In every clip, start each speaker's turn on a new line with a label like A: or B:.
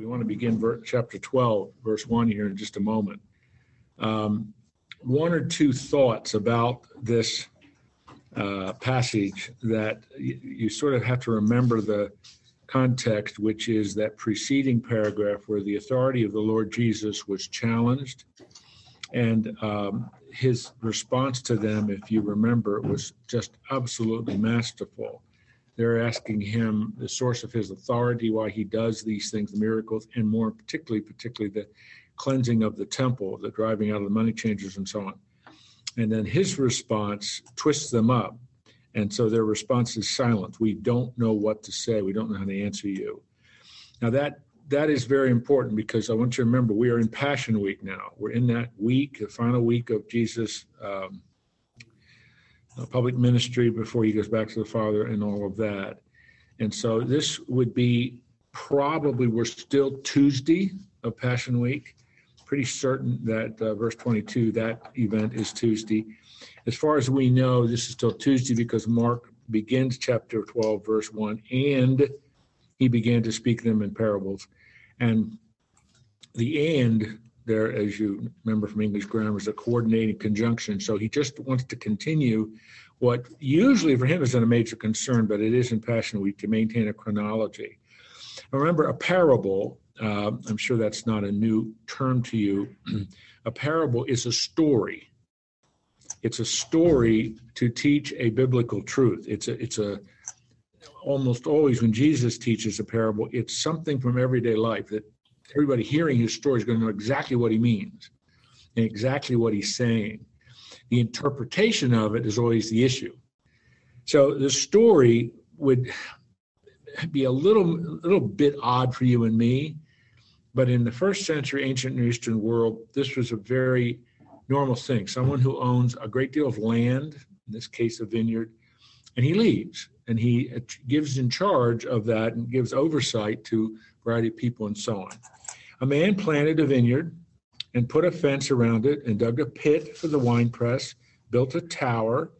A: we want to begin ver- chapter 12, verse 1 here in just a moment. Um, one or two thoughts about this uh, passage that you, you sort of have to remember the context, which is that preceding paragraph where the authority of the Lord Jesus was challenged. And um, his response to them, if you remember, was just absolutely masterful. They're asking him the source of his authority, why he does these things, the miracles, and more particularly, particularly the cleansing of the temple, the driving out of the money changers, and so on. And then his response twists them up. And so their response is silent. We don't know what to say. We don't know how to answer you. Now that that is very important because I want you to remember we are in Passion Week now. We're in that week, the final week of Jesus' um, public ministry before he goes back to the Father and all of that. And so this would be probably we're still Tuesday of Passion Week. Pretty certain that uh, verse 22, that event is Tuesday. As far as we know, this is still Tuesday because Mark begins chapter 12, verse 1, and he began to speak them in parables. And the and there, as you remember from English grammar, is a coordinating conjunction. So he just wants to continue what usually for him isn't a major concern, but it is in Passion Week to maintain a chronology. Remember, a parable, uh, I'm sure that's not a new term to you. a parable is a story. It's a story to teach a biblical truth. It's a, it's a, almost always when Jesus teaches a parable, it's something from everyday life that everybody hearing his story is going to know exactly what he means and exactly what he's saying. The interpretation of it is always the issue. So the story would be a little little bit odd for you and me, but in the first century ancient Near Eastern world, this was a very normal thing. Someone who owns a great deal of land, in this case a vineyard, and he leaves and he gives in charge of that and gives oversight to a variety of people and so on. A man planted a vineyard and put a fence around it and dug a pit for the wine press, built a tower,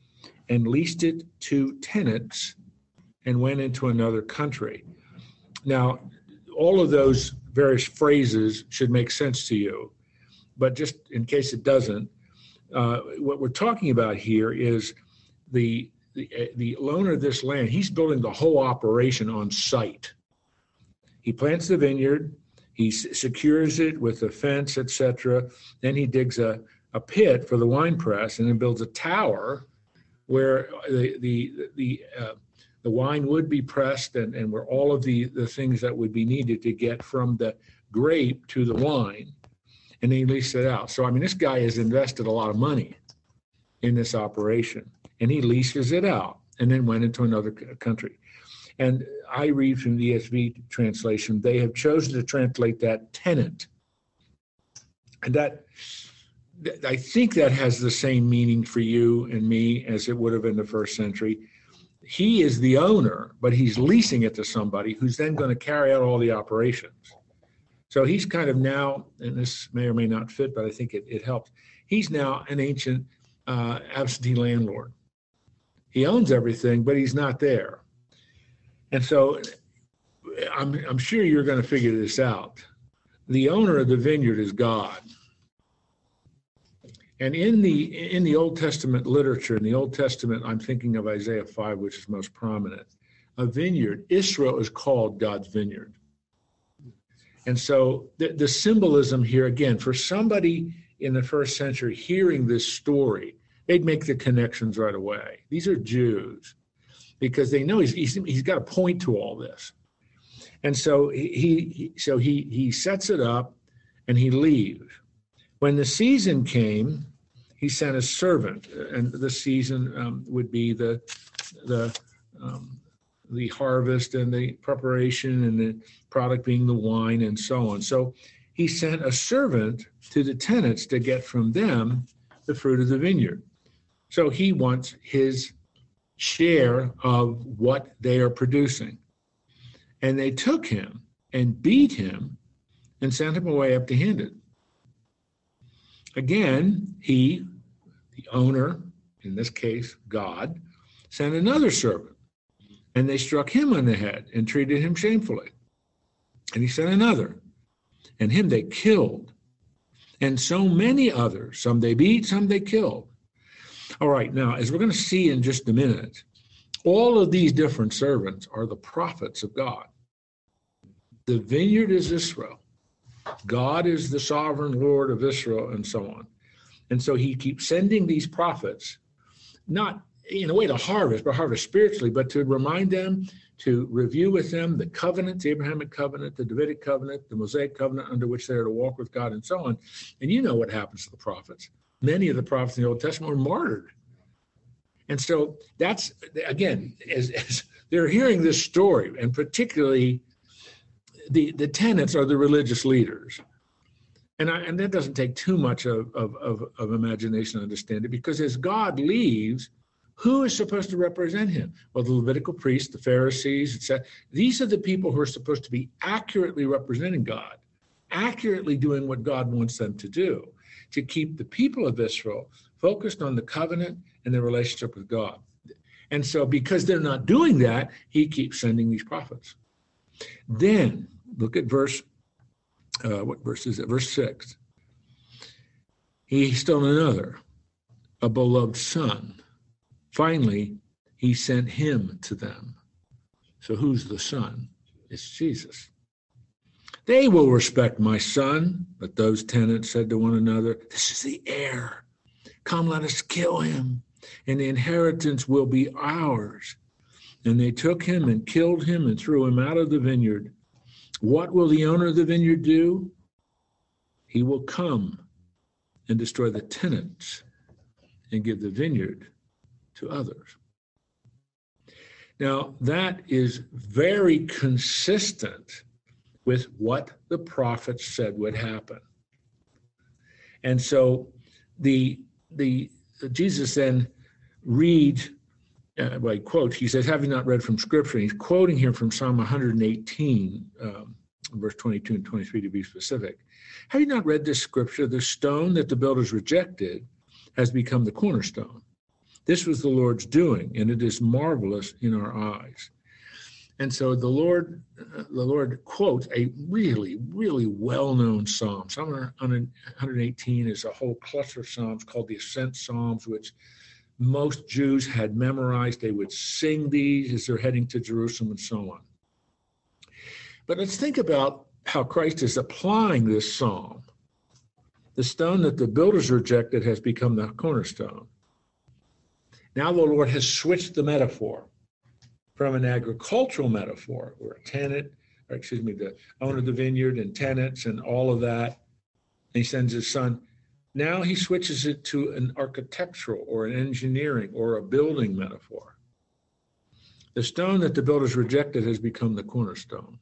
A: and leased it to tenants and went into another country. Now, all of those various phrases should make sense to you, but just in case it doesn't, uh, what we're talking about here is the the, uh, the owner of this land, he's building the whole operation on site. He plants the vineyard, he secures it with a fence, etc. Then he digs a, a pit for the wine press and then builds a tower where the the the uh, the wine would be pressed and, and where all of the, the things that would be needed to get from the grape to the wine and then he leased it out. So I mean this guy has invested a lot of money in this operation and he leases it out and then went into another country. And I read from the ESV translation, they have chosen to translate that tenant. And that, I think that has the same meaning for you and me as it would have in the first century. He is the owner, but he's leasing it to somebody who's then going to carry out all the operations. So he's kind of now, and this may or may not fit, but I think it, it helps. He's now an ancient uh, absentee landlord. He owns everything, but he's not there. And so I'm, I'm sure you're going to figure this out. The owner of the vineyard is God. And in the in the Old Testament literature, in the Old Testament, I'm thinking of Isaiah 5, which is most prominent. A vineyard, Israel is called God's vineyard. And so the, the symbolism here, again, for somebody in the first century hearing this story, they'd make the connections right away. These are Jews because they know he's, he's, he's got a point to all this. And so he, he so he he sets it up and he leaves. When the season came, he sent a servant, and the season um, would be the the um, the harvest and the preparation and the product being the wine and so on. So he sent a servant to the tenants to get from them the fruit of the vineyard. So he wants his share of what they are producing. And they took him and beat him and sent him away empty handed. Again, he, the owner, in this case, God, sent another servant and they struck him on the head and treated him shamefully. And he sent another and him they killed. And so many others, some they beat, some they killed. All right, now, as we're going to see in just a minute, all of these different servants are the prophets of God. The vineyard is Israel. God is the sovereign Lord of Israel, and so on. And so he keeps sending these prophets, not in a way to harvest, but harvest spiritually, but to remind them, to review with them the covenant, the Abrahamic covenant, the Davidic covenant, the Mosaic covenant under which they are to walk with God, and so on. And you know what happens to the prophets. Many of the prophets in the Old Testament were martyred. And so that's, again, as, as they're hearing this story, and particularly the, the tenants are the religious leaders. And, I, and that doesn't take too much of, of, of, of imagination to understand it because as God leaves, who is supposed to represent him? Well, the Levitical priests, the Pharisees, etc. These are the people who are supposed to be accurately representing God, accurately doing what God wants them to do, to keep the people of Israel focused on the covenant and their relationship with God. And so, because they're not doing that, he keeps sending these prophets. Then Look at verse, uh, what verse is it? Verse 6. He still another, a beloved son. Finally, he sent him to them. So who's the son? It's Jesus. They will respect my son. But those tenants said to one another, This is the heir. Come, let us kill him, and the inheritance will be ours. And they took him and killed him and threw him out of the vineyard. What will the owner of the vineyard do? He will come and destroy the tenants and give the vineyard to others. Now, that is very consistent with what the prophets said would happen. And so the the Jesus then reads uh, well, he quotes, he says, having not read from scripture, he's quoting here from Psalm 118, um, verse 22 and 23 to be specific. Have you not read this scripture? The stone that the builders rejected has become the cornerstone. This was the Lord's doing, and it is marvelous in our eyes. And so the Lord, the Lord quotes a really, really well-known psalm. Psalm 118 is a whole cluster of psalms called the Ascent Psalms, which most Jews had memorized. They would sing these as they're heading to Jerusalem and so on. But let's think about how Christ is applying this psalm. The stone that the builders rejected has become the cornerstone. Now the Lord has switched the metaphor from an agricultural metaphor, where a tenant, or excuse me, the owner of the vineyard and tenants and all of that, and he sends his son now he switches it to an architectural or an engineering or a building metaphor. The stone that the builders rejected has become the cornerstone.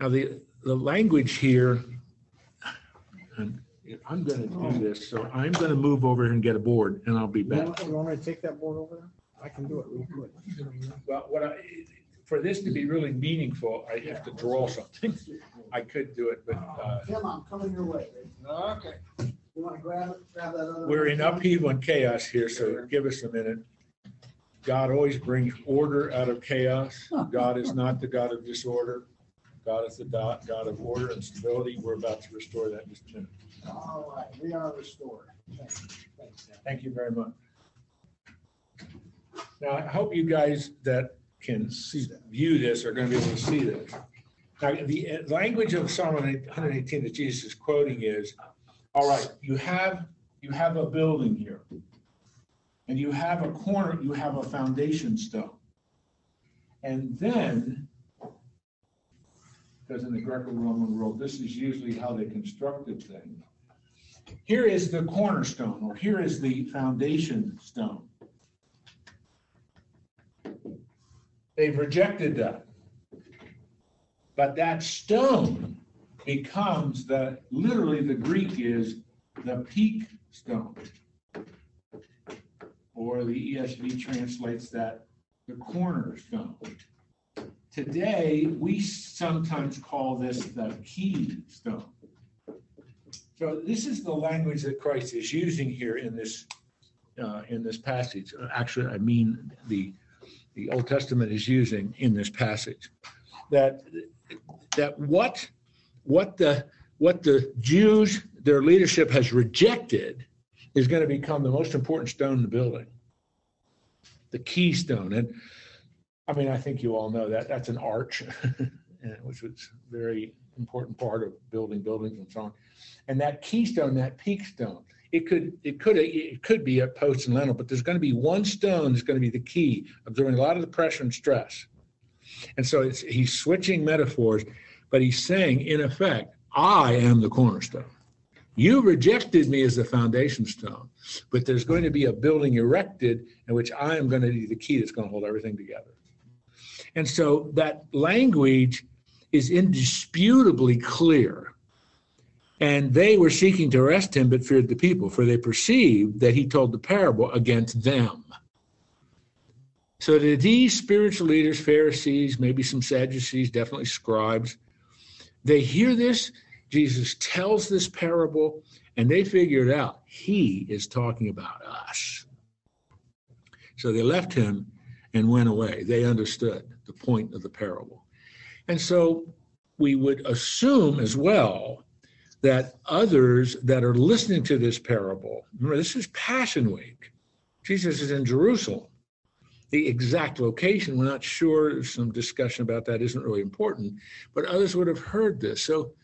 A: Now, the, the language here, I'm going to do this, so I'm going to move over here and get a board, and I'll be
B: You
A: back.
B: want you want me to take that board over there? I can do it real quick.
A: Well, what I, for this to be really meaningful, I have to draw something. I could do it, but uh,
B: Tim, I'm coming your way. Okay. You want to grab it, grab that other?
A: we're in upheaval and chaos here, so give us a minute. God always brings order out of chaos. God is not the God of disorder. God is the do- God of order and stability. We're about to restore that in just a minute.
B: All right, we are restored.
A: Thank you very much. Now, I hope you guys that can see, view this are going to be able to see this. Now, the uh, language of Psalm 118 that Jesus is quoting is, all right, you have, you have a building here. And you have a corner, you have a foundation stone. And then, because in the Greco-Roman world, this is usually how they constructed things. Here is the cornerstone, or here is the foundation stone. They've rejected that. But that stone becomes the, literally the Greek is the peak stone. Or the ESV translates that the cornerstone. Today, we sometimes call this the keystone. So this is the language that Christ is using here in this, uh, in this passage. Actually, I mean, the, the Old Testament is using in this passage. That that what what the what the Jews their leadership has rejected is going to become the most important stone in the building, the keystone. And I mean, I think you all know that that's an arch, which was very important part of building buildings and so on. And that keystone, that peak stone, it could it could it could be a post and lintel, but there's going to be one stone that's going to be the key, absorbing a lot of the pressure and stress. And so he's switching metaphors, but he's saying, in effect, I am the cornerstone. You rejected me as the foundation stone, but there's going to be a building erected in which I am going to be the key that's going to hold everything together. And so that language is indisputably clear. And they were seeking to arrest him, but feared the people, for they perceived that he told the parable against them. So that these spiritual leaders, Pharisees, maybe some Sadducees, definitely scribes, they hear this. Jesus tells this parable, and they figured out he is talking about us. So they left him and went away. They understood the point of the parable. And so we would assume as well that others that are listening to this parable, remember, this is Passion Week. Jesus is in Jerusalem. The exact location, we're not sure. Some discussion about that, isn't really important, but others would have heard this. So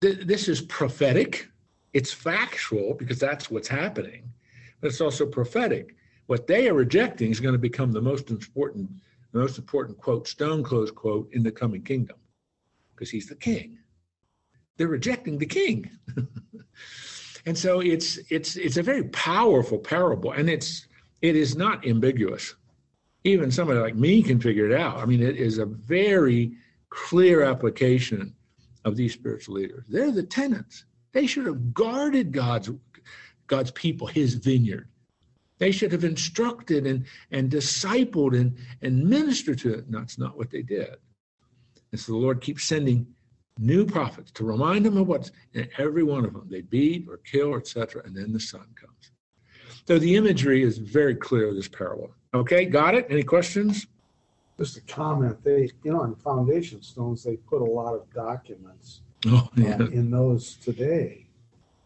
A: th- this is prophetic. It's factual because that's what's happening, but it's also prophetic. What they are rejecting is going to become the most important, the most important quote, stone close quote in the coming kingdom, because he's the king. They're rejecting the king. and so it's it's it's a very powerful parable, and it's it is not ambiguous. Even somebody like me can figure it out. I mean, it is a very clear application of these spiritual leaders. They're the tenants. They should have guarded God's God's people, his vineyard. They should have instructed and, and discipled and, and ministered to it. And that's not what they did. And so the Lord keeps sending new prophets to remind them of what's in every one of them. They beat or kill, or etc., and then the son comes. So the imagery is very clear of this parable. Okay, got it? Any questions?
B: Just a comment, they, you know, on foundation stones, they put a lot of documents
A: Oh, yeah.
B: Um, in those today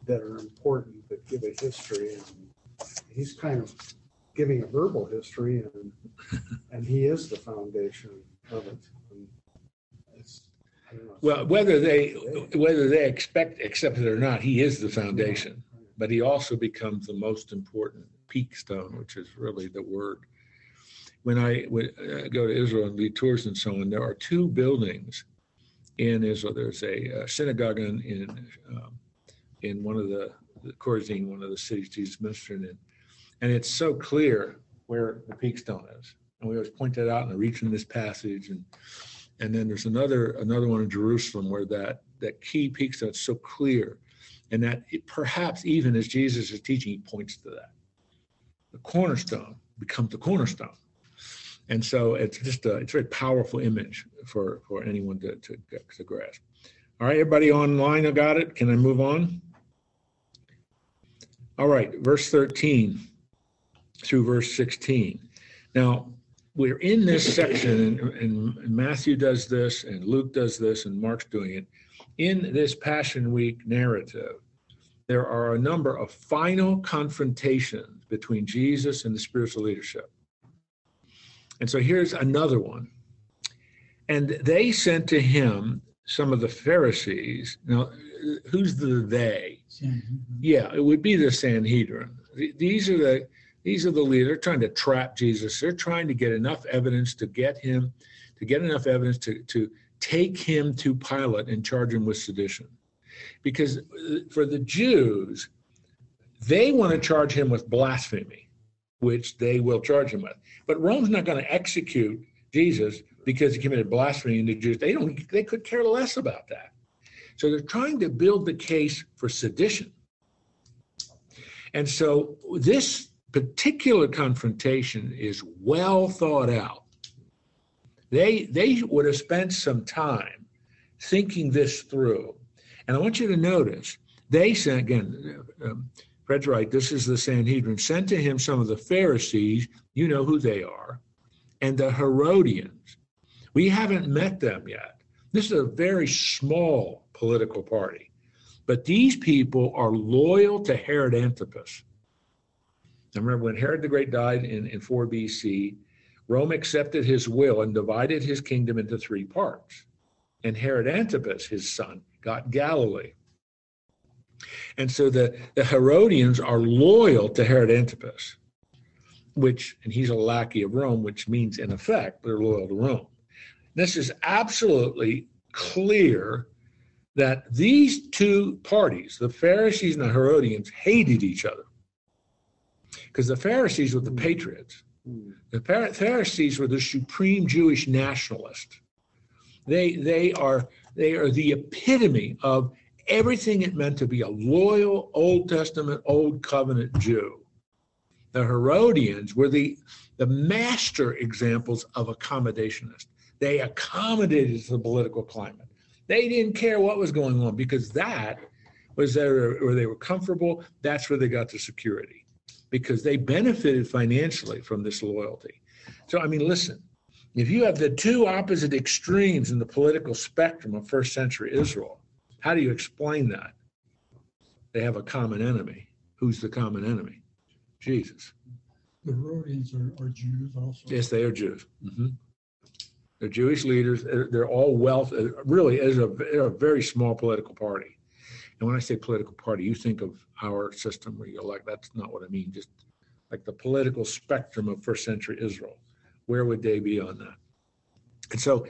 B: that are important, that give a history. And he's kind of giving a verbal history and, and he is the foundation of it. And it's,
A: Well, whether they whether they expect accept it or not, he is the foundation. but he also becomes the most important peak stone, which is really the word. When I would uh, go to Israel and lead tours and so on, there are two buildings in Israel. There's a uh, synagogue in in, um, in one of the, Chorazin, one of the cities Jesus ministered in, and it's so clear where the peak stone is. And we always point that out in the reaching this passage, and and then there's another another one in Jerusalem where that that key peak stone is so clear and that it, perhaps even as Jesus is teaching, he points to that. The cornerstone becomes the cornerstone. And so it's just a, it's a very powerful image for, for anyone to, to, to grasp. All right, everybody online, I got it. Can I move on? All right, verse 13 through verse 16. Now, we're in this section, and, and Matthew does this, and Luke does this, and Mark's doing it in this Passion Week narrative, there are a number of final confrontations between Jesus and the spiritual leadership. And so here's another one. And they sent to him some of the Pharisees. Now, who's the they? Yeah, it would be the Sanhedrin. These are the these are the leaders. They're trying to trap Jesus. They're trying to get enough evidence to get him, to get enough evidence to to take him to Pilate and charge him with sedition. Because uh, for the Jews, they want to charge him with blasphemy, which they will charge him with. But Rome's not going to execute Jesus because he committed blasphemy in the Jews. They don't they could care less about that. So they're trying to build the case for sedition. And so this particular confrontation is well thought out they they would have spent some time thinking this through. And I want you to notice they sent again. Um, Fred's right. This is the Sanhedrin sent to him some of the Pharisees. You know who they are, and the Herodians. We haven't met them yet, This is a very small political party. But these people are loyal to Herod Antipas. I remember when Herod the Great died in, in 4 BC, Rome accepted his will and divided his kingdom into three parts. And Herod Antipas, his son, got Galilee. And so the, the Herodians are loyal to Herod Antipas, which, and he's a lackey of Rome, which means in effect, they're loyal to Rome. This is absolutely clear that these two parties, the Pharisees and the Herodians, hated each other. Because the Pharisees were the hmm. patriots, hmm. the Pharisees were the supreme Jewish nationalists. They, they, are, they are the epitome of everything it meant to be a loyal Old Testament, Old Covenant Jew. The Herodians were the, the master examples of accommodationists. They accommodated to the political climate. They didn't care what was going on because that was there where they were comfortable. That's where they got their security because they benefited financially from this loyalty. So, I mean, listen, if you have the two opposite extremes in the political spectrum of first century Israel, how do you explain that? They have a common enemy. Who's the common enemy? Jesus.
C: The Herodians are, are Jews also.
A: Yes, they are Jews. Mhm. They're Jewish leaders. They're, all wealth. Uh, really, is a, a very small political party. And when I say political party, you think of our system where you go like, that's not what I mean. Just like the political spectrum of first century Israel. Where would they be on that? And so,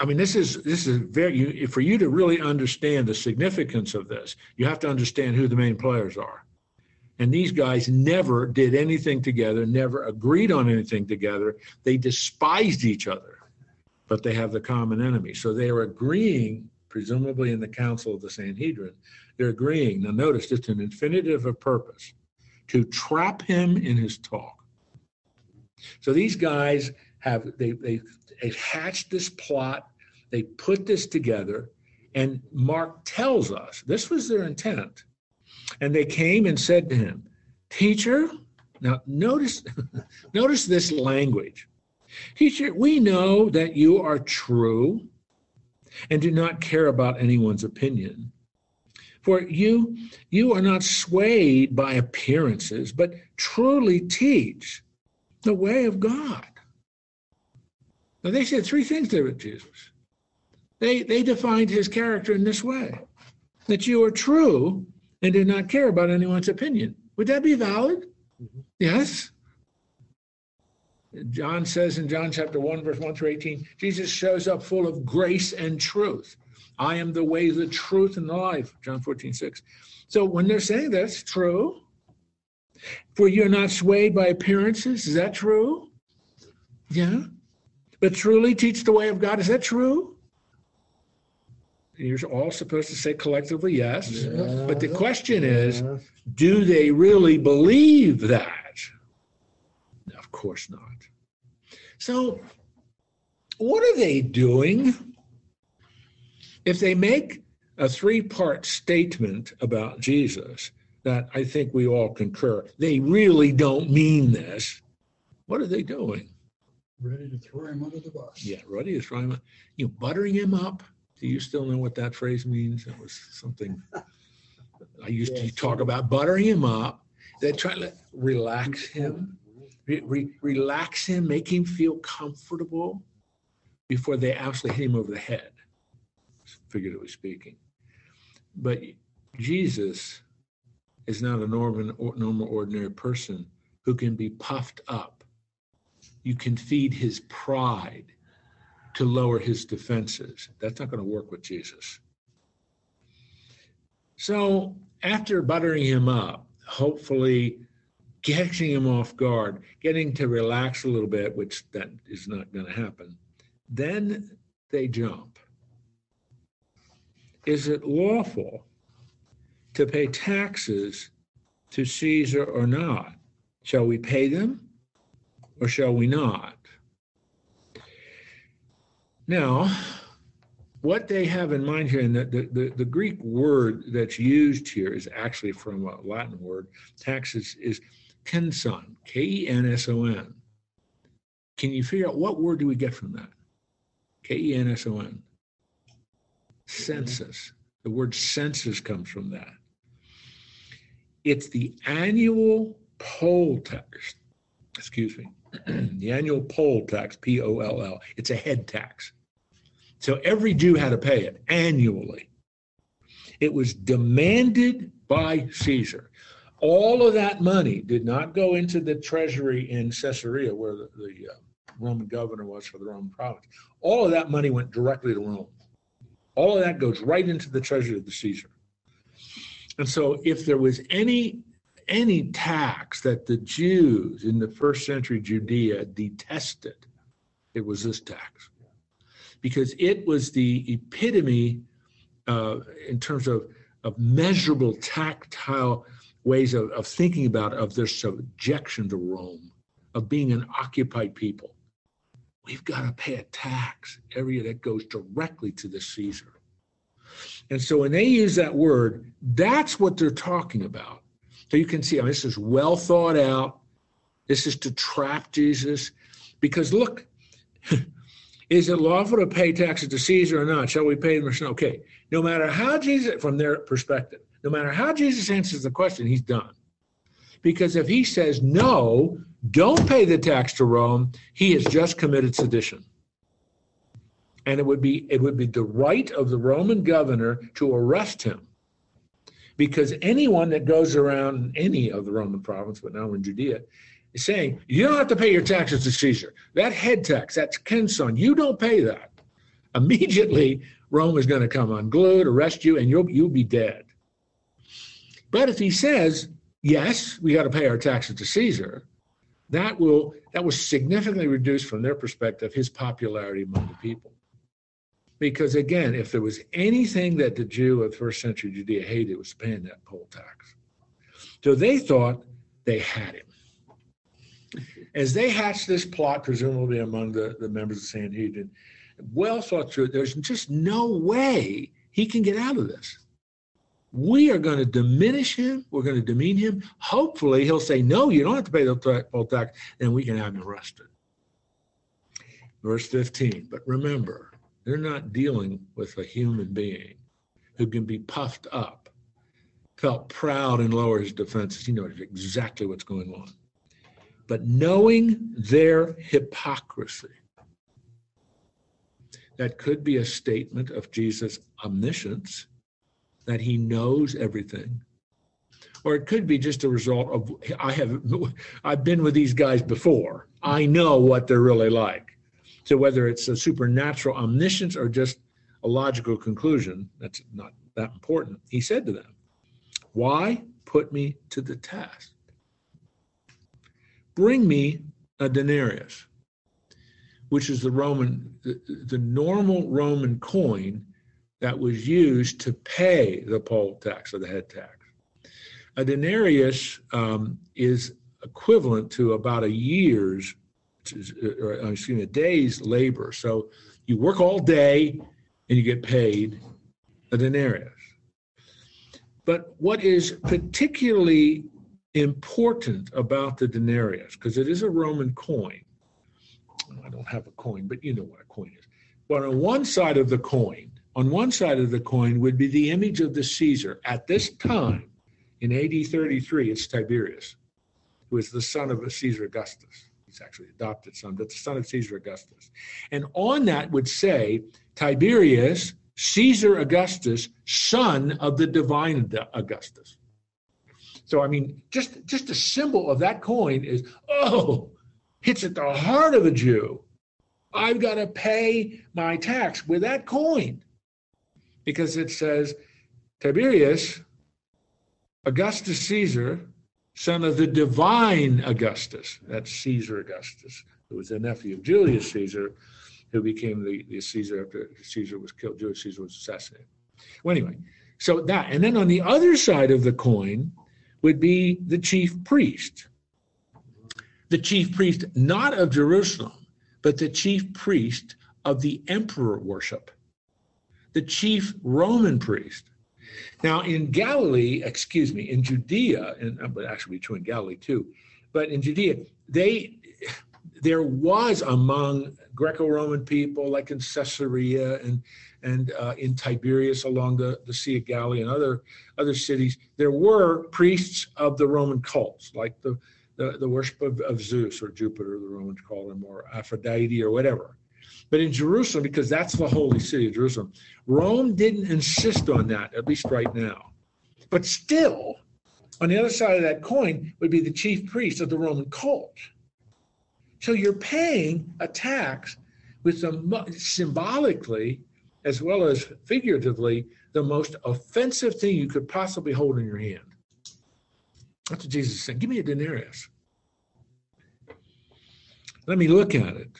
A: I mean, this is this is very you, for you to really understand the significance of this. You have to understand who the main players are. And these guys never did anything together, never agreed on anything together. They despised each other, but they have the common enemy. So they are agreeing, presumably in the Council of the Sanhedrin, they're agreeing. Now, notice it's an infinitive of purpose to trap him in his talk. So these guys have they they they hatched this plot, they put this together, and Mark tells us this was their intent. And they came and said to him, Teacher, now notice, notice this language. Teacher, we know that you are true and do not care about anyone's opinion. For you, you are not swayed by appearances, but truly teach the way of God. Now they said three things there with Jesus. They they defined his character in this way: that you are true and do not care about anyone's opinion. Would that be valid?
B: Mhm.
A: Yes. John says in John chapter 1, verse 1 through 18, Jesus shows up full of grace and truth. I am the way, the truth, and the life. John 14, 6. So when they're saying that's true, for you're not swayed by appearances, is that true? Yeah. But truly teach the way of God, is that true? You're all supposed to say collectively yes. But the question is, do they really believe that? Of course not. So, what are they doing? If they make a three part statement about Jesus that I think we all concur, they really don't mean this. What are they doing?
C: Ready to throw him under the bus.
A: Yeah, ready to throw him, you know, buttering him up. Do you still know what that phrase means? It was something I used to talk about buttering him up. They try to relax him, re- re- relax him, make him feel comfortable before they actually hit him over the head, figuratively speaking. But Jesus is not a normal, normal, ordinary person who can be puffed up. You can feed his pride to lower his defenses. That's not going to work with Jesus. So after buttering him up, hopefully catching him off guard, getting to relax a little bit, which that is not going to happen, then they jump. Is it lawful to pay taxes to Caesar or not? Shall we pay them or shall we not? Now, what they have in mind here, and the, the, the, the Greek word that's used here is actually from a Latin word. Taxes is kenson, K E N S O N. Can you figure out what word do we get from that? K E N S O N. Census. The word census comes from that. It's the annual poll tax. Excuse me. the annual poll tax, P O L L. It's a head tax. So every Jew had to pay it annually. It was demanded by Caesar. All of that money did not go into the treasury in Caesarea, where the, the uh, Roman governor was for the Roman province. All of that money went directly to Rome. All of that goes right into the treasury of the Caesar. And so if there was any any tax that the Jews in the first century Judea detested, it was this tax. Because it was the epitome uh, in terms of, of measurable, tactile ways of, of thinking about of their subjection to Rome, of being an occupied people. We've got to pay a tax year that goes directly to the Caesar. And so when they use that word, that's what they're talking about. So you can see, I mean, this is well thought out. This is to trap Jesus. Because look, is it lawful to pay taxes to Caesar or not? Shall we pay them or not? Okay, no matter how Jesus, from their perspective, no matter how Jesus answers the question, he's done. Because if he says no, don't pay the tax to Rome, he has just committed sedition and it would be it would be the right of the Roman governor to arrest him. Because anyone that goes around any of the Roman province, but now in Judea, is saying, you don't have to pay your taxes to Caesar. That head tax, that's kenson, you don't pay that. Immediately, Rome is going to come unglued, arrest you, and you'll you'll be dead. But if he says, yes, we got to pay our taxes to Caesar, that will that will significantly reduce from their perspective his popularity among the people. Because again, if there was anything that the Jew of first century Judea hated, it was paying that poll tax. So they thought they had him. As they hatched this plot, presumably among the, the members of Sanhedrin, well thought through, there's just no way he can get out of this. We are going to diminish him. We're going to demean him. Hopefully, he'll say, No, you don't have to pay the poll tax, and we can have him arrested. Verse 15. But remember, they're not dealing with a human being who can be puffed up, felt proud and lower his defenses. He knows exactly what's going on. But knowing their hypocrisy, that could be a statement of Jesus' omniscience, that he knows everything. Or it could be just a result of I have I've been with these guys before. I know what they're really like. So whether it's a supernatural omniscience or just a logical conclusion, that's not that important. He said to them, Why put me to the test? Bring me a denarius, which is the Roman, the, the normal Roman coin that was used to pay the poll tax or the head tax. A denarius um, is equivalent to about a year's or uh, excuse me, a day's labor. So you work all day and you get paid a denarius. But what is particularly important about the denarius, because it is a Roman coin, I don't have a coin, but you know what a coin is. But on one side of the coin, on one side of the coin would be the image of the Caesar. At this time, in AD 33, it's Tiberius, who is the son of Caesar Augustus he's actually adopted son, but the son of Caesar Augustus. And on that would say Tiberius, Caesar Augustus, son of the divine Augustus. So I mean, just just a symbol of that coin is oh, hits at the heart of a Jew. I've got to pay my tax with that coin because it says Tiberius, Augustus Caesar, son of the divine Augustus. That's Caesar Augustus, who was the nephew of Julius Caesar, who became the, the Caesar after Caesar was killed, Julius Caesar was assassinated. Well, anyway, so that, and then on the other side of the coin would be the chief priest. The chief priest, not of Jerusalem, but the chief priest of the emperor worship, the chief Roman priest. Now, in Galilee, excuse me, in Judea, and uh, but actually true in Galilee too, but in Judea, they there was among Greco-Roman people, like in Caesarea and and uh, in Tiberias along the, the Sea of Galilee and other other cities, there were priests of the Roman cults, like the the, the worship of, of Zeus or Jupiter, the Romans call him, or Aphrodite or whatever. But in Jerusalem, because that's the holy city of Jerusalem, Rome didn't insist on that, at least right now. But still, on the other side of that coin would be the chief priest of the Roman cult. So you're paying a tax with the symbolically as well as figuratively the most offensive thing you could possibly hold in your hand. That's what Jesus said. Give me a denarius. Let me look at it.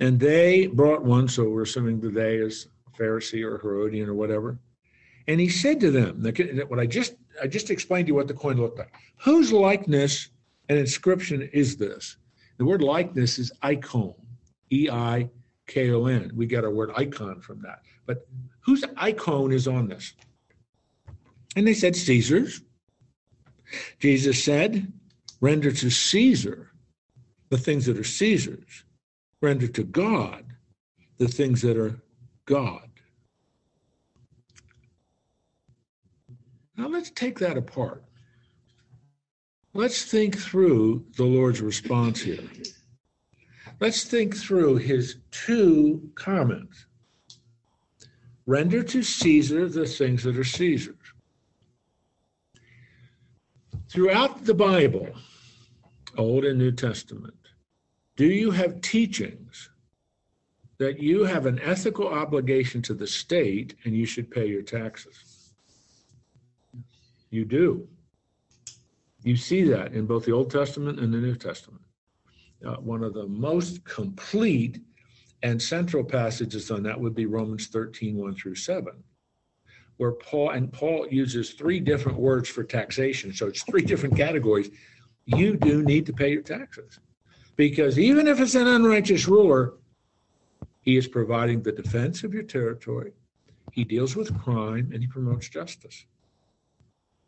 A: And they brought one, so we're assuming the they is Pharisee or Herodian or whatever. And he said to them, what I just I just explained to you what the coin looked like. Whose likeness and inscription is this? The word likeness is icon, E I K O N. We get our word icon from that. But whose icon is on this? And they said, Caesar's. Jesus said, Render to Caesar the things that are Caesar's, render to God the things that are God. Now let's take that apart. Let's think through the Lord's response here. Let's think through his two comments. Render to Caesar the things that are Caesar's. Throughout the Bible, Old and New Testament, do you have teachings that you have an ethical obligation to the state and you should pay your taxes? You do. You see that in both the Old Testament and the New Testament. Uh, one of the most complete and central passages on that would be Romans 13, 1 through 7, where Paul, and Paul uses three different words for taxation. So it's three different categories. You do need to pay your taxes because even if it's an unrighteous ruler, he is providing the defense of your territory. He deals with crime and he promotes justice.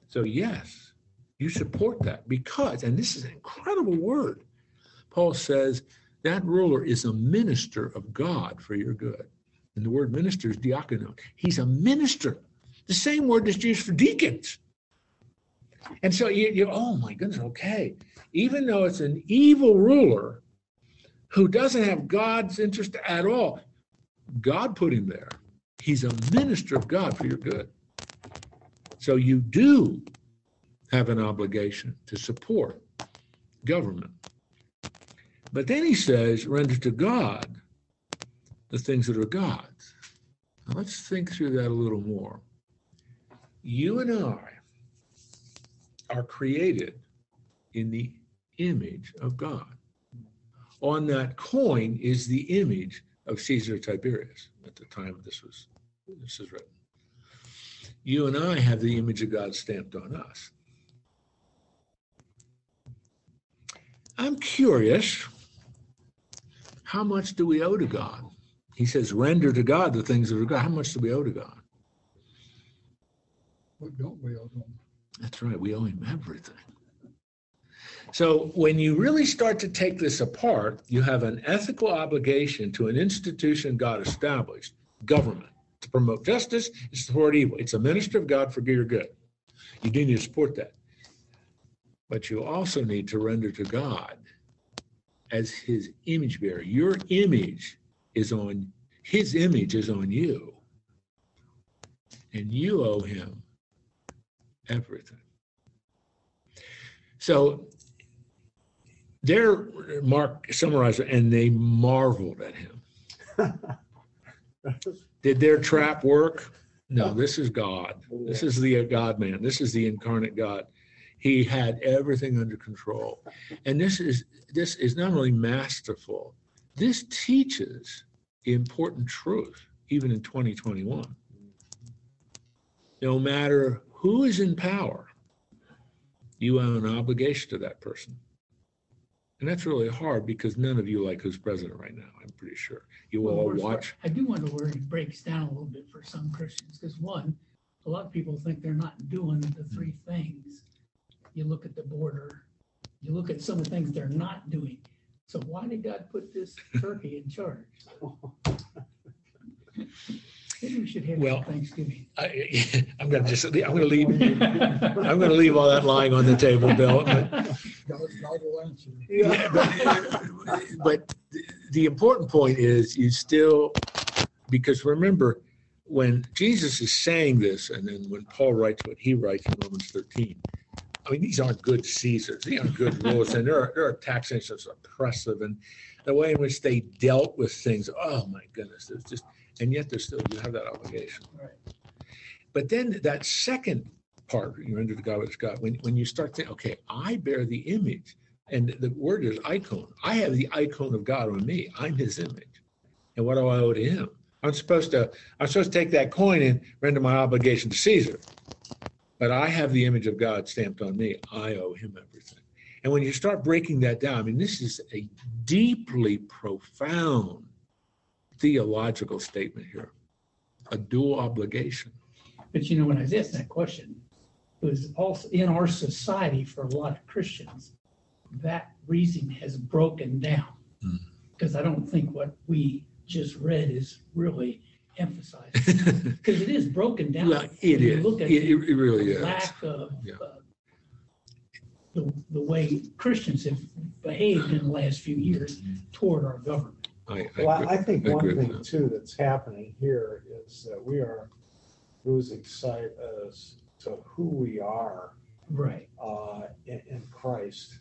A: So, yes, you support that because, and this is an incredible word, Paul says that ruler is a minister of God for your good. And the word minister is diakonos. He's a minister, the same word that's used for deacons. And so you, you, oh my goodness, okay. Even though it's an evil ruler who doesn't have God's interest at all, God put him there. He's a minister of God for your good. So you do have an obligation to support government. But then he says, render to God the things that are God's. Now let's think through that a little more. You and I are created in the image of God. On that coin is the image of Caesar Tiberius at the time this was this is written. You and I have the image of God stamped on us. I'm curious, how much do we owe to God? He says, render to God the things that are God. How much do we owe to God?
C: What don't we owe them?
A: That's right, we owe him everything. So when you really start to take this apart, you have an ethical obligation to an institution God established, government, to promote justice and support evil. It's a minister of God for your good. You do need to support that. But you also need to render to God as his image bearer. Your image is on, his image is on you. And you owe him everything. So there, Mark summarized and they marveled at him. Did their trap work? No, this is God. This is the uh, God man. This is the incarnate God. He had everything under control. And this is this is not only masterful, this teaches important truth, even in 2021. No matter who is in power, you have an obligation to that person. And that's really hard because none of you like who's president right now, I'm pretty sure. You
D: Well,
A: all
D: where's-
A: watch.
D: I do wonder where it breaks down a little bit for some Christians, because one, a lot of people think they're not doing the three things. You look at the border, you look at some of the things they're not doing. So why did God put this turkey in charge? Maybe we should have
A: Well-
D: Thanksgiving.
A: I, I'm gonna just, I'm gonna leave, I'm gonna leave all that lying on the table, Bill. but-
C: God, God will answer.
A: Yeah, but, but the important point is you still, because remember, when Jesus is saying this, and then when Paul writes what he writes in Romans 13, I mean, these aren't good Caesars, these aren't good rulers, and there are, there are taxations oppressive, and the way in which they dealt with things, oh my goodness, it's just, and yet there's still, you have that obligation.
D: Right.
A: But then that second part, you render to God what is God, when, when you start thinking, okay, I bear the image, and the word is icon. I have the icon of God on me. I'm his image. And what do I owe to him? I'm supposed to, I'm supposed to take that coin and render my obligation to Caesar. But I have the image of God stamped on me. I owe him everything. And when you start breaking that down, I mean, this is a deeply profound theological statement here. A dual obligation.
D: But you know, when I was asked that question, it was also in our society for a lot of Christians, that reasoning has broken down.
A: Hmm.
D: Because I don't think what we just read is really emphasized, because it is broken down.
A: Well, it is.
D: Look
A: It,
D: at
A: it
D: the
A: really is.
D: lack of,
A: Yeah.
D: uh, the, the way Christians have behaved in the last few years toward our government.
A: I, I
B: Well,
A: agree.
B: I think
A: I
B: one
A: agree with
B: thing
A: that.
B: too that's happening here is that we are losing sight as to who we are
D: Right.
B: uh, in, in Christ.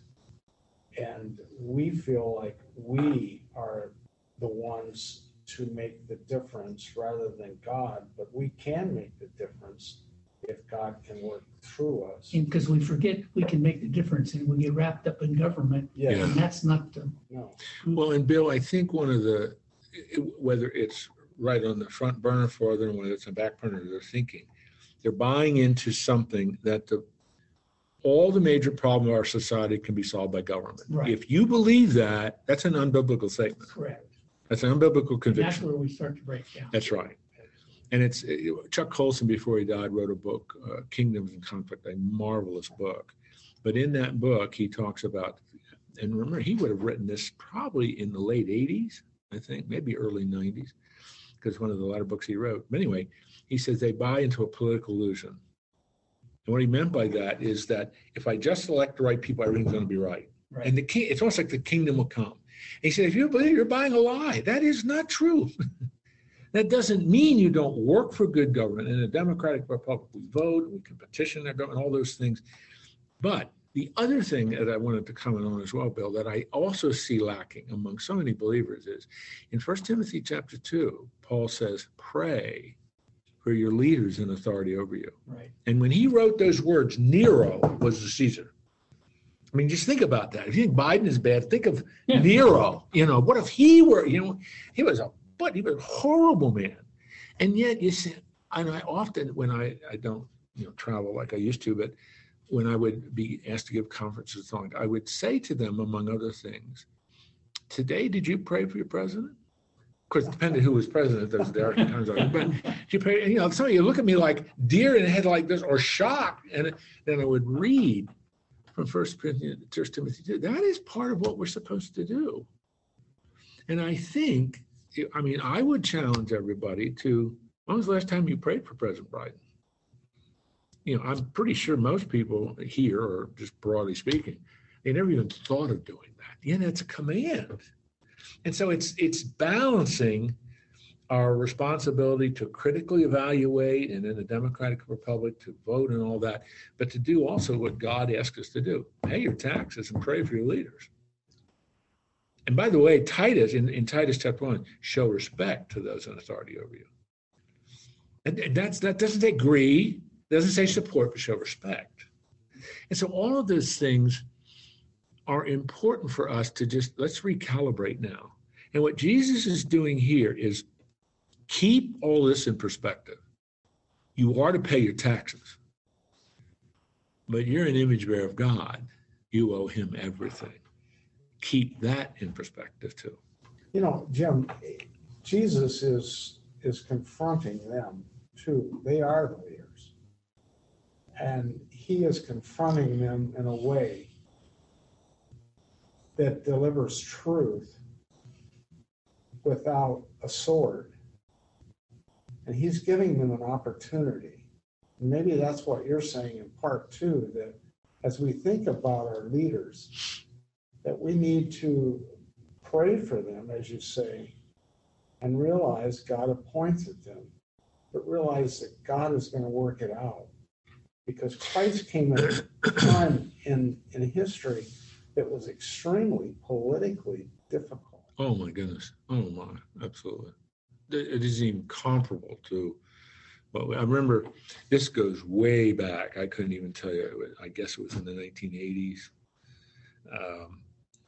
B: And we feel like we are the ones to make the difference rather than God, but we can make the difference if God can work through us.
D: And because we forget we can make the difference and we get wrapped up in government,
A: Yeah.
D: And that's not the,
B: no,
A: Well, and Bill, I think one of the, whether it's right on the front burner for them, whether it's a back burner, they're thinking, they're buying into something that the, all the major problems of our society can be solved by government.
D: Right.
A: If you believe that, that's an unbiblical statement.
D: correct.
A: That's an unbiblical
D: And that's
A: conviction.
D: where we start to break down.
A: That's right. And it's Chuck Colson, before he died, wrote a book, uh, Kingdoms in Conflict, a marvelous book. But in that book, he talks about, and remember, he would have written this probably in the late 80s, I think, maybe early 90s, because one of the latter books he wrote. But anyway, he says they buy into a political illusion. And what he meant by that is that if I just elect the right people, everything's going to be right.
D: Right.
A: And the king, it's almost like the kingdom will come. He said, if you believe you're buying a lie, that is not true. that doesn't mean you don't work for good government. In a democratic republic, we vote, we can petition their government, all those things. But the other thing that I wanted to comment on as well, Bill, that I also see lacking among so many believers is in 1 Timothy chapter 2, Paul says, pray for your leaders in authority over you.
D: Right.
A: And when he wrote those words, Nero was the Caesar. I mean, just think about that. If you think Biden is bad, think of
D: Yeah.
A: Nero. You know, what if he were, you know, he was a but he was a horrible man. And yet you see, and I often when I, I don't, you know, travel like I used to, but when I would be asked to give conferences, on, I would say to them, among other things, today, did you pray for your president? Of course, it depended who was president, those there times, but you pray, you know, some of you look at me like deer in the head like this or shocked. And then I would read from First Corinthians, First Timothy 2. That is part of what we're supposed to do. And I think, I mean, I would challenge everybody to, when was the last time you prayed for President Biden? You know, I'm pretty sure most people here, or just broadly speaking, they never even thought of doing that. Yeah, that's a command. And so it's it's balancing our responsibility to critically evaluate and in a democratic republic to vote and all that, but to do also what God asks us to do. Pay your taxes and pray for your leaders. And by the way, Titus, in, in Titus chapter one, show respect to those in authority over you. And and that's that doesn't say agree, doesn't say support, but show respect. And so all of those things are important for us to just let's recalibrate now. And what Jesus is doing here is keep all this in perspective. You are to pay your taxes, but you're an image bearer of God. You owe him everything. Keep that in perspective too.
B: You know, Jim, Jesus is, is confronting them too. They are the leaders. And he is confronting them in a way that delivers truth without a sword. And he's giving them an opportunity. Maybe that's what you're saying in part two, that as we think about our leaders, that we need to pray for them, as you say, and realize God appointed them, but realize that God is going to work it out. Because Christ came at a time in, in history that was extremely politically difficult.
A: Oh, my goodness. Oh, my, absolutely. It isn't even comparable to, well, I remember, this goes way back. I couldn't even tell you. I guess it was in the 1980s. Um,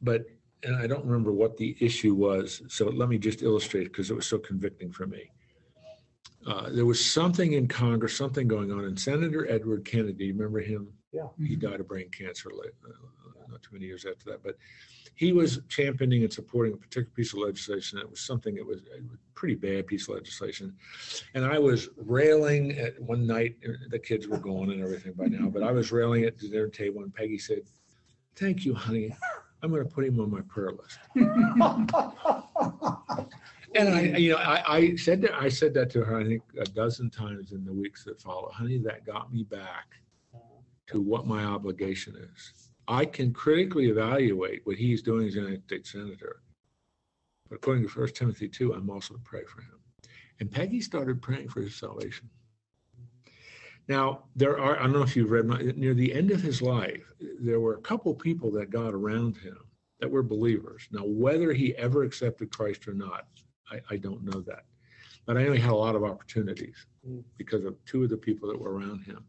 A: But, and I don't remember what the issue was. So let me just illustrate because it was so convicting for me. Uh, There was something in Congress, something going on, and Senator Edward Kennedy, remember him?
B: Yeah.
A: He died of brain cancer late, uh, not too many years after that. But he was championing and supporting a particular piece of legislation. It was something that was a pretty bad piece of legislation. And I was railing at one night, uh, the kids were gone and everything by now, but I was railing at the dinner table and Peggy said, thank you, honey. I'm going to put him on my prayer list. And I, you know, I, I said that, I said that to her, I think a dozen times in the weeks that follow. Honey, that got me back to what my obligation is. I can critically evaluate what he's doing as a United States Senator. But according to First Timothy 2, I'm also to pray for him. And Peggy started praying for his salvation. Now, there are, I don't know if you've read, my, near the end of his life, there were a couple people that got around him that were believers. Now, whether he ever accepted Christ or not, I, I don't know that. But I know he had a lot of opportunities because of two of the people that were around him.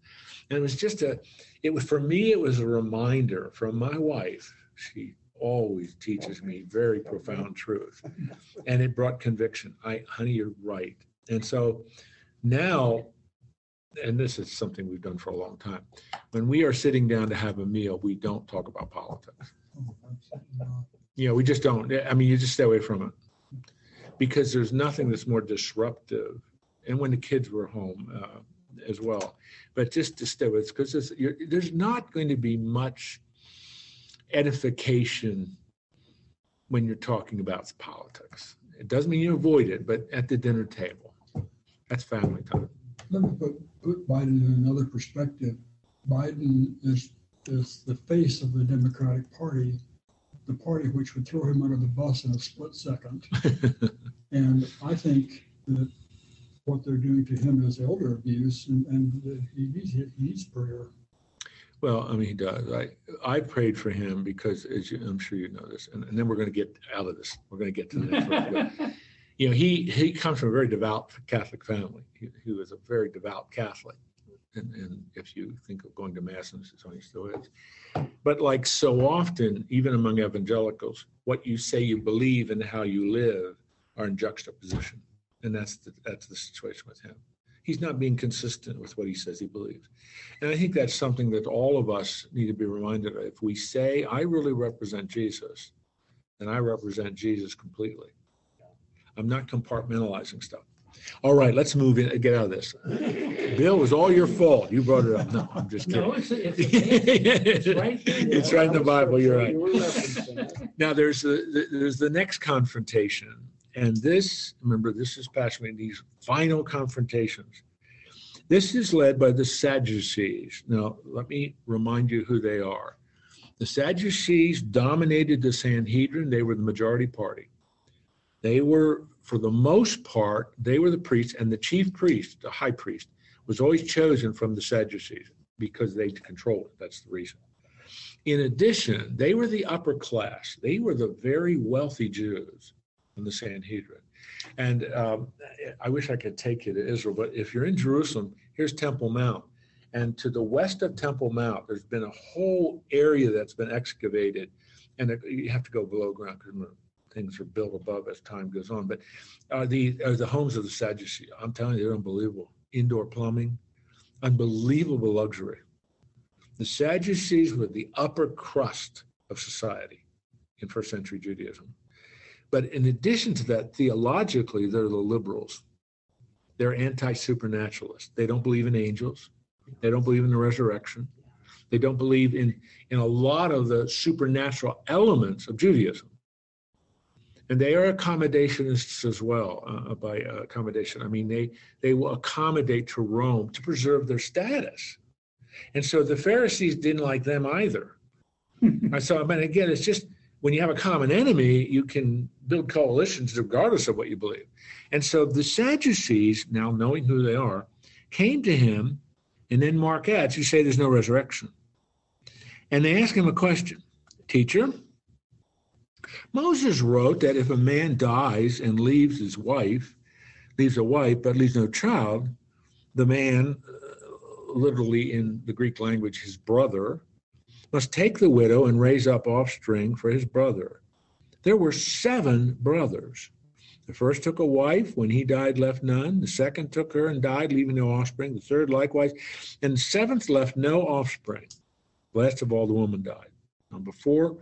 A: And it was just a, it was, for me, it was a reminder from my wife. She always teaches me very profound truth. And it brought conviction. I, honey, you're right. And so now, and this is something we've done for a long time, when we are sitting down to have a meal, we don't talk about politics. You know, we just don't. I mean, you just stay away from it because there's nothing that's more disruptive. And when the kids were home uh, as well, but just to stay with, because there's not going to be much edification when you're talking about politics. It doesn't mean you avoid it, but at the dinner table, that's family time.
C: Let me put, put Biden in another perspective. Biden is, is the face of the Democratic Party, the party which would throw him under the bus in a split second. And I think that what they're doing to him is elder abuse and, and that he needs, he needs prayer.
A: Well, I mean, he does. I, I prayed for him because, as you, I'm sure you know this, and, and then we're going to get out of this. We're going to get to the next one. But, You know, he, he comes from a very devout Catholic family. He, he was a very devout Catholic. And, and if you think of going to mass, and when he still is. But like so often, even among evangelicals, what you say you believe and how you live are in juxtaposition. And that's the, that's the situation with him. He's not being consistent with what he says he believes. And I think that's something that all of us need to be reminded of. If we say, I really represent Jesus, then I represent Jesus completely. I'm not compartmentalizing stuff. All right, let's move in, and get out of this. Bill, it was all your fault. You brought it up. No, I'm just
D: No,
A: kidding.
D: it's, it's, it's right there.
A: It's right in the Bible, you're right.
B: You were referencing it.
A: Now, there's the, the- there's the next confrontation. And this, remember, this is passing these final confrontations. This is led by the Sadducees. Now, let me remind you who they are. The Sadducees dominated the Sanhedrin. They were the majority party. They were, for the most part, they were the priests, and the chief priest, the high priest, was always chosen from the Sadducees because they controlled it. That's the reason. In addition, they were the upper class. They were the very wealthy Jews in the Sanhedrin. And um, I wish I could take you to Israel, but if you're in Jerusalem, here's Temple Mount. And to the west of Temple Mount, there's been a whole area that's been excavated. And it- you have to go below ground because things are built above as time goes on. But are the, are the homes of the Sadducees. I'm telling you, they're unbelievable. Indoor plumbing, unbelievable luxury. The Sadducees were the upper crust of society in first century Judaism. But in addition to that, theologically, they're the liberals. They're anti supernaturalists. They don't believe in angels. They don't believe in the resurrection. They don't believe in, in a lot of the supernatural elements of Judaism. And they are accommodationists as well. Uh, by accommodation, I mean they they will accommodate to Rome to preserve their status. And so the Pharisees didn't like them either. Saw, I mean, again, it's just when you have a common enemy, you can build coalitions regardless of what you believe. And so the Sadducees, now knowing who they are, came to him, and then Mark adds, you say there's no resurrection. And they ask him a question Teacher, Moses wrote that if a man dies and leaves his wife, leaves a wife, but leaves no child, the man, uh, literally in the Greek language, his brother, must take the widow and raise up offspring for his brother. There were seven brothers. The first took a wife. When he died, left none. The second took her and died, leaving no offspring. The third likewise. And the seventh left no offspring. Last of all, the woman died. Now, before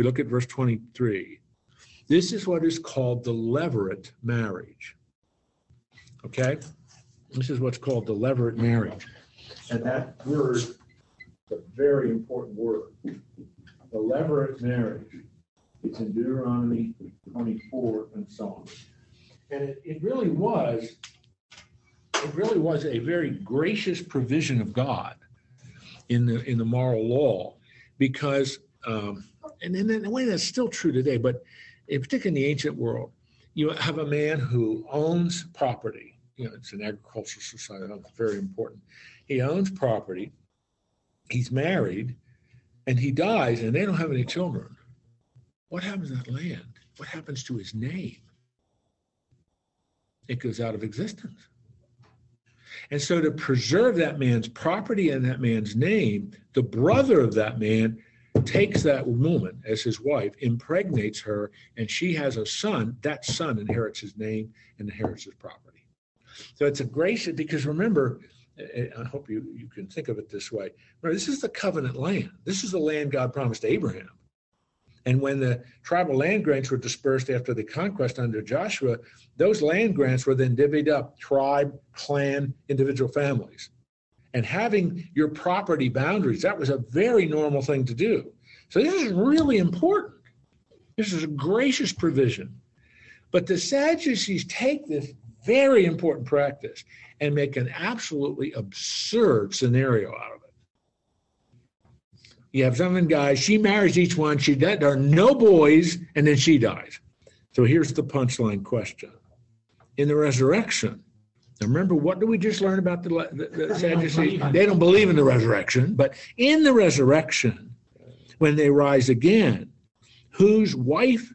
A: we look at verse 23, this is what is called the levirate marriage. Okay? This is what's called the levirate marriage. And that word is a very important word. The levirate marriage. It's in Deuteronomy 24 and so on. And it, it really was, it really was a very gracious provision of God in the in the moral law, because um, and in a way that's still true today, but in particular in the ancient world, you have a man who owns property. You know, it's an agricultural society. Very important. He owns property. He's married, and he dies, and they don't have any children. What happens to that land? What happens to his name? It goes out of existence. And so, to preserve that man's property and that man's name, the brother of that man takes that woman as his wife, impregnates her, and she has a son. That son inherits his name and inherits his property. So it's a grace because remember, I hope you, you can think of it this way. Remember, this is the covenant land. This is the land God promised Abraham. And when the tribal land grants were dispersed after the conquest under Joshua, those land grants were then divvied up tribe, clan, individual families. And having your property boundaries, that was a very normal thing to do. So this is really important. This is a gracious provision. But the Sadducees take this very important practice and make an absolutely absurd scenario out of it. You have seven guys. She marries each one. She there are no boys, and then she dies. So here's the punchline question: In the resurrection, now remember what did we just learn about the, the, the Sadducees? They don't believe in the resurrection, but in the resurrection, when they rise again, whose wife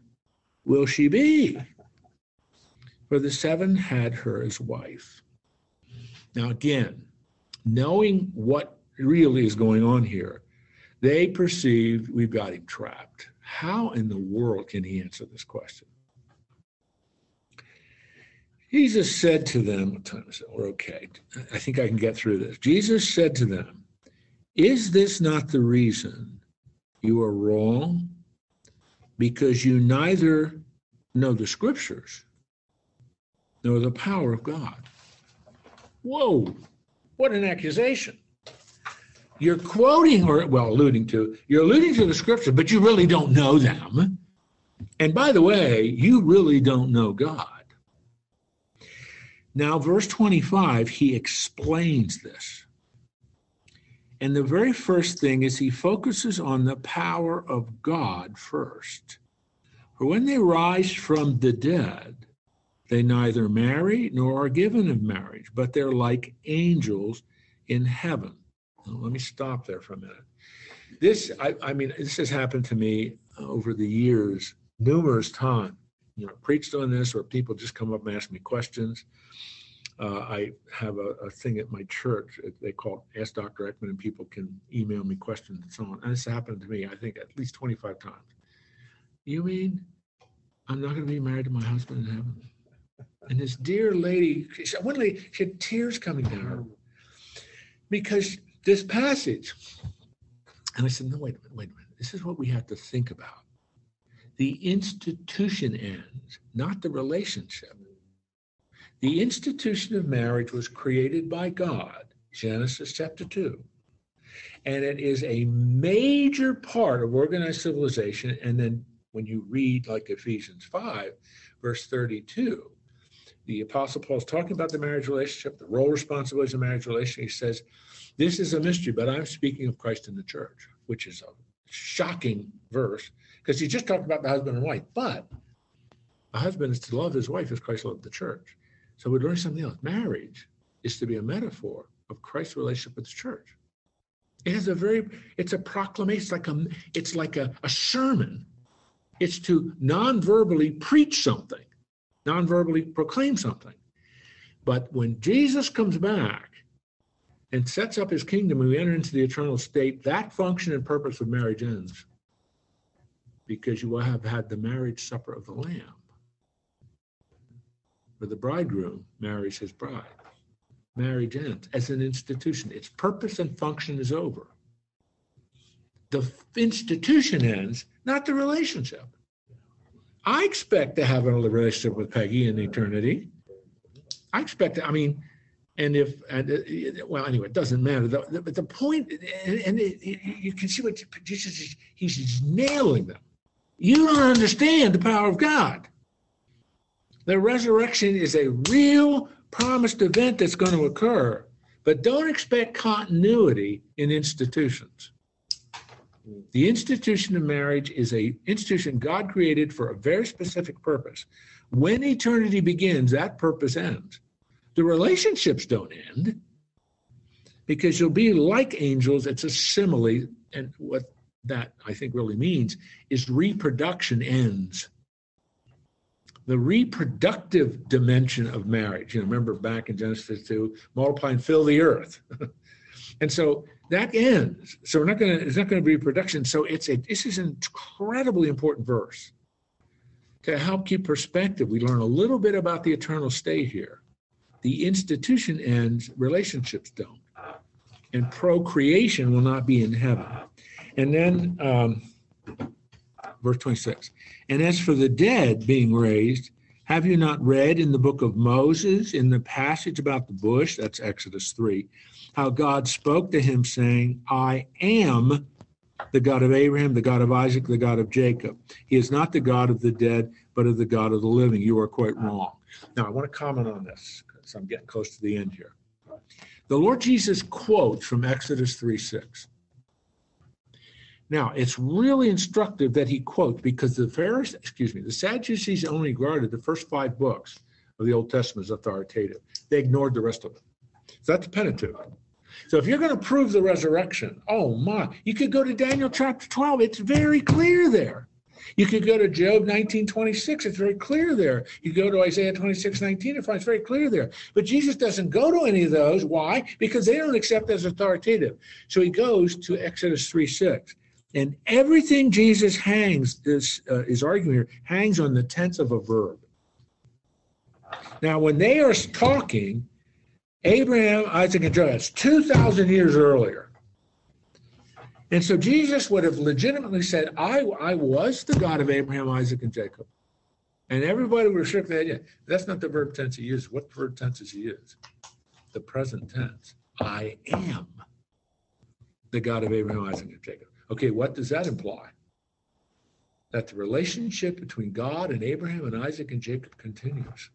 A: will she be? For the seven had her as wife. Now again, knowing what really is going on here, they perceived we've got him trapped. How in the world can he answer this question? Jesus said to them, what time is it? We're okay. I think I can get through this. Jesus said to them, Is this not the reason you are wrong? Because you neither know the scriptures nor the power of God. Whoa, what an accusation you're quoting or well alluding to you're alluding to the scripture but you really don't know them and by the way you really don't know god now verse 25 he explains this and the very first thing is he focuses on the power of god first for when they rise from the dead they neither marry nor are given of marriage but they're like angels in heaven let me stop there for a minute. This, I, I mean, this has happened to me over the years numerous times. You know, preached on this, or people just come up and ask me questions. Uh, I have a, a, thing at my church. They call it Ask Dr. Ekman, and people can email me questions and so on. And this happened to me, I think, at least 25 times. You mean I'm not going to be married to my husband in heaven? And this dear lady, one lady, she had tears coming down her because this passage. And I said, no, wait a minute, wait a minute. This is what we have to think about. The institution ends, not the relationship. The institution of marriage was created by God, Genesis chapter 2. And it is a major part of organized civilization. And then when you read like Ephesians 5, verse 32. The Apostle Paul's talking about the marriage relationship, the role responsibilities of marriage relationship. He says, This is a mystery, but I'm speaking of Christ in the church, which is a shocking verse because he's just talking about the husband and wife. But a husband is to love his wife as Christ loved the church. So we learn something else. Marriage is to be a metaphor of Christ's relationship with the church. It has a very, it's a proclamation, it's like a, it's like a, a sermon. It's to non-verbally preach something, non-verbally proclaim something. But when Jesus comes back and sets up his kingdom and we enter into the eternal state, that function and purpose of marriage ends because you will have had the marriage supper of the Lamb, where the bridegroom marries his bride. Marriage ends as an institution. Its purpose and function is over. The institution ends, not the relationship. I expect to have a relationship with Peggy in eternity. I expect, to, I mean, and if, and, uh, well, anyway, it doesn't matter. The, the, but the point, and, and it, it- you can see what Jesus is, he's just nailing them. You don't understand the power of God. The resurrection is a real promised event that's going to occur, but don't expect continuity in institutions. The institution of marriage is a institution God created for a very specific purpose. When eternity begins, that purpose ends. The relationships don't end because you'll be like angels. It's a simile, and what that I think really means is reproduction ends. The reproductive dimension of marriage. You know, remember back in Genesis 2, multiply and fill the earth. and so that ends. So we're not gonna, it's not gonna be reproduction. So it's a this is an incredibly important verse. To help keep perspective, we learn a little bit about the eternal state here. The institution ends, relationships don't. And procreation will not be in heaven. And then um, verse 26. And as for the dead being raised, have you not read in the book of Moses, in the passage about the bush, that's Exodus 3, how God spoke to him saying, I am the God of Abraham, the God of Isaac, the God of Jacob. He is not the God of the dead, but of the God of the living. You are quite wrong. Now, I want to comment on this because I'm getting close to the end here. The Lord Jesus quotes from Exodus 3 6. Now, it's really instructive that he quotes because the Pharisees, excuse me, the Sadducees only regarded the first five books of the Old Testament as authoritative. They ignored the rest of it. So that's the Pentateuch. So if you're going to prove the resurrection, oh my, you could go to Daniel chapter 12. It's very clear there. You could go to Job 1926. It's very clear there. You go to Isaiah 26, 19, it finds very clear there. But Jesus doesn't go to any of those. Why? Because they don't accept as authoritative. So he goes to Exodus 3, 6. And everything Jesus hangs, is, uh, is arguing here, hangs on the tense of a verb. Now, when they are talking, Abraham, Isaac, and Jacob, that's 2,000 years earlier. And so Jesus would have legitimately said, I, I was the God of Abraham, Isaac, and Jacob. And everybody would have shook their head. That's not the verb tense he used. What verb tense does he use? The present tense. I am the God of Abraham, Isaac, and Jacob. Okay, what does that imply? That the relationship between God and Abraham and Isaac and Jacob continues.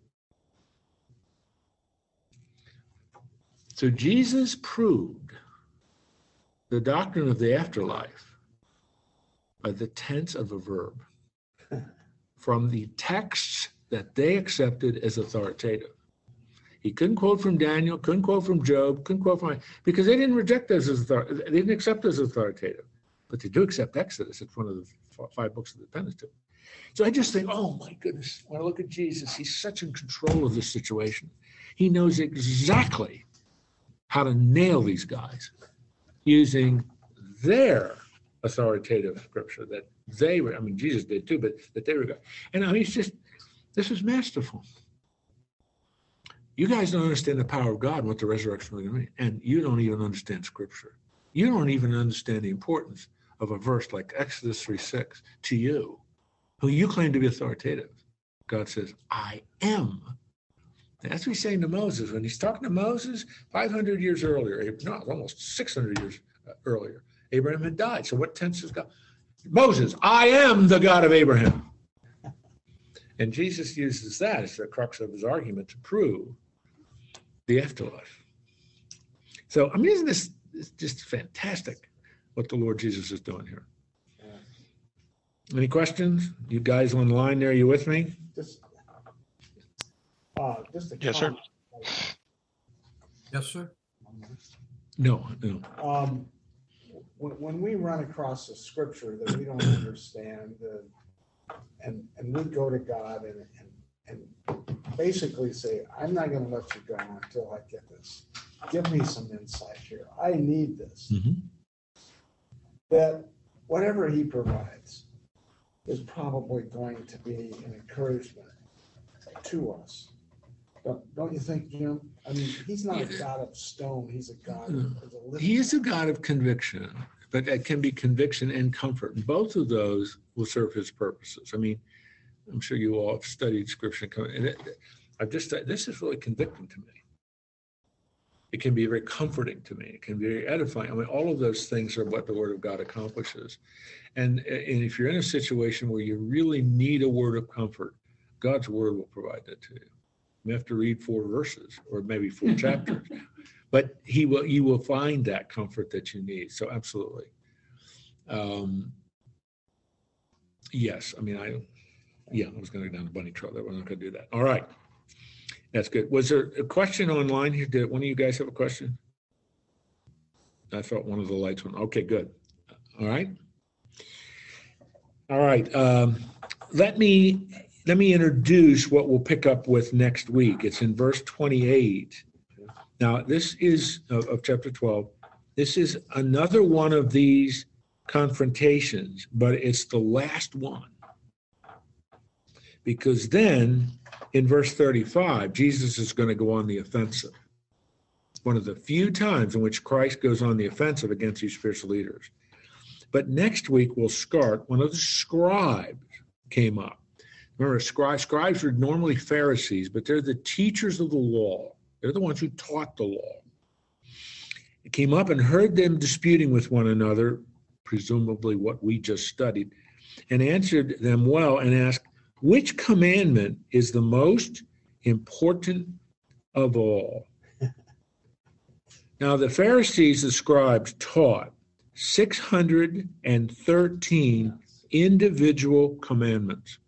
A: So Jesus proved the doctrine of the afterlife by the tense of a verb from the texts that they accepted as authoritative. He couldn't quote from Daniel, couldn't quote from Job, couldn't quote from because they didn't reject those as author- they didn't accept as authoritative, but they do accept Exodus. It's one of the five books of the Pentateuch. So I just think, oh my goodness, when I look at Jesus, he's such in control of this situation. He knows exactly how to nail these guys using their authoritative scripture that they were, I mean, Jesus did too, but that they were, and I mean, it's just, this is masterful. You guys don't understand the power of God and what the resurrection really means, and you don't even understand scripture. You don't even understand the importance of a verse like Exodus 3 6 to you, who you claim to be authoritative. God says, I am. And that's what he's saying to Moses. When he's talking to Moses 500 years earlier, no, almost 600 years uh, earlier, Abraham had died. So what tense is God? Moses, I am the God of Abraham. And Jesus uses that as the crux of his argument to prove the afterlife. So, I mean, isn't this just fantastic what the Lord Jesus is doing here? Any questions? You guys online there, you with me?
B: Just, uh, just a
E: Yes, sir.
B: comment.
F: Yes, sir.
A: No, no.
B: Um, when, when we run across a scripture that we don't understand, uh, and, and we go to God and, and, and basically say, I'm not gonna let you go until I get this. Give me some insight here. I need this.
A: Mhm.
B: That whatever he provides is probably going to be an encouragement to us. Don't, don't you think, Jim? I mean, he's not a God of stone, he's a God of a.
A: He is a God of conviction, but it can be conviction and comfort. And both of those will serve his purposes. I mean, I'm sure you all have studied scripture. and it- I've just, this is really convicting to me. It can be very comforting to me. It can be very edifying. I mean, all of those things are what the word of God accomplishes. And, and if you're in a situation where you really need a word of comfort, God's word will provide that to you. You have to read four verses or maybe four chapters, but he will, you will find that comfort that you need. So absolutely. Um, yes, I mean, I, yeah, I was going to go down the bunny trail there. We're not going to do that. All right. That's good. Was there a question online here? Did one of you guys have a question? I thought one of the lights went, okay, good. All right. All right. Um, let me, let me introduce what we'll pick up with next week. It's in verse 28. Now, this is of, of chapter 12. This is another one of these confrontations, but it's the last one. Because then in verse 35, Jesus is going to go on the offensive. One of the few times in which Christ goes on the offensive against these spiritual leaders. But next week we'll start, one of the scribes came up. Remember, scribes, scribes are normally Pharisees, but they're the teachers of the law. They're the ones who taught the law. He came up and heard them disputing with one another, presumably what we just studied, and answered them well and asked, which commandment is the most important of all? now, the Pharisees, the scribes, taught 613 individual commandments.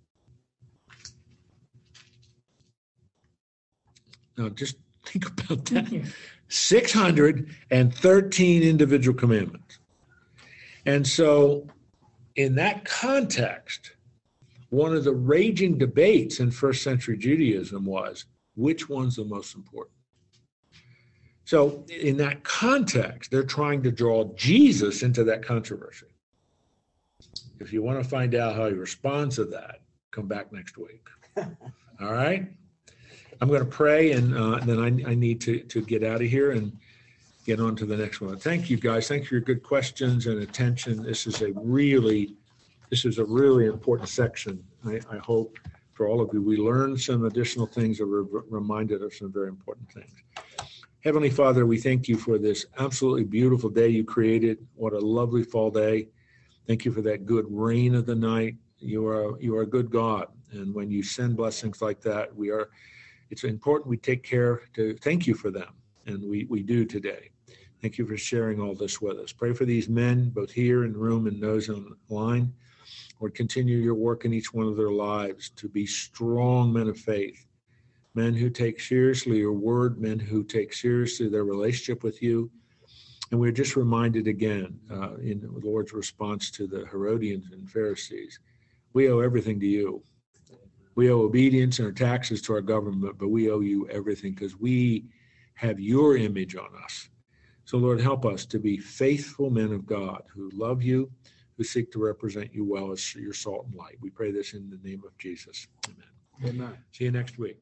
A: Now, just think about that. 613 individual commandments. And so, in that context, one of the raging debates in first century Judaism was which one's the most important? So, in that context, they're trying to draw Jesus into that controversy. If you want to find out how he responds to that, come back next week. All right? I'm going to pray and uh, then I, I need to, to get out of here and get on to the next one. Thank you, guys. Thanks for your good questions and attention. This is a really this is a really important section. I, I hope for all of you, we learned some additional things or re- reminded of some very important things. Heavenly Father, we thank you for this absolutely beautiful day you created. What a lovely fall day. Thank you for that good rain of the night. You are you are a good God, and when you send blessings like that, we are. It's important we take care to thank you for them, and we we do today. Thank you for sharing all this with us. Pray for these men, both here in the room and those online. Lord, continue your work in each one of their lives to be strong men of faith, men who take seriously your word, men who take seriously their relationship with you. And we're just reminded again uh, in the Lord's response to the Herodians and Pharisees we owe everything to you. We owe obedience and our taxes to our government, but we owe you everything because we have your image on us. So, Lord, help us to be faithful men of God who love you, who seek to represent you well as your salt and light. We pray this in the name of Jesus. Amen.
B: Amen.
A: See you next week.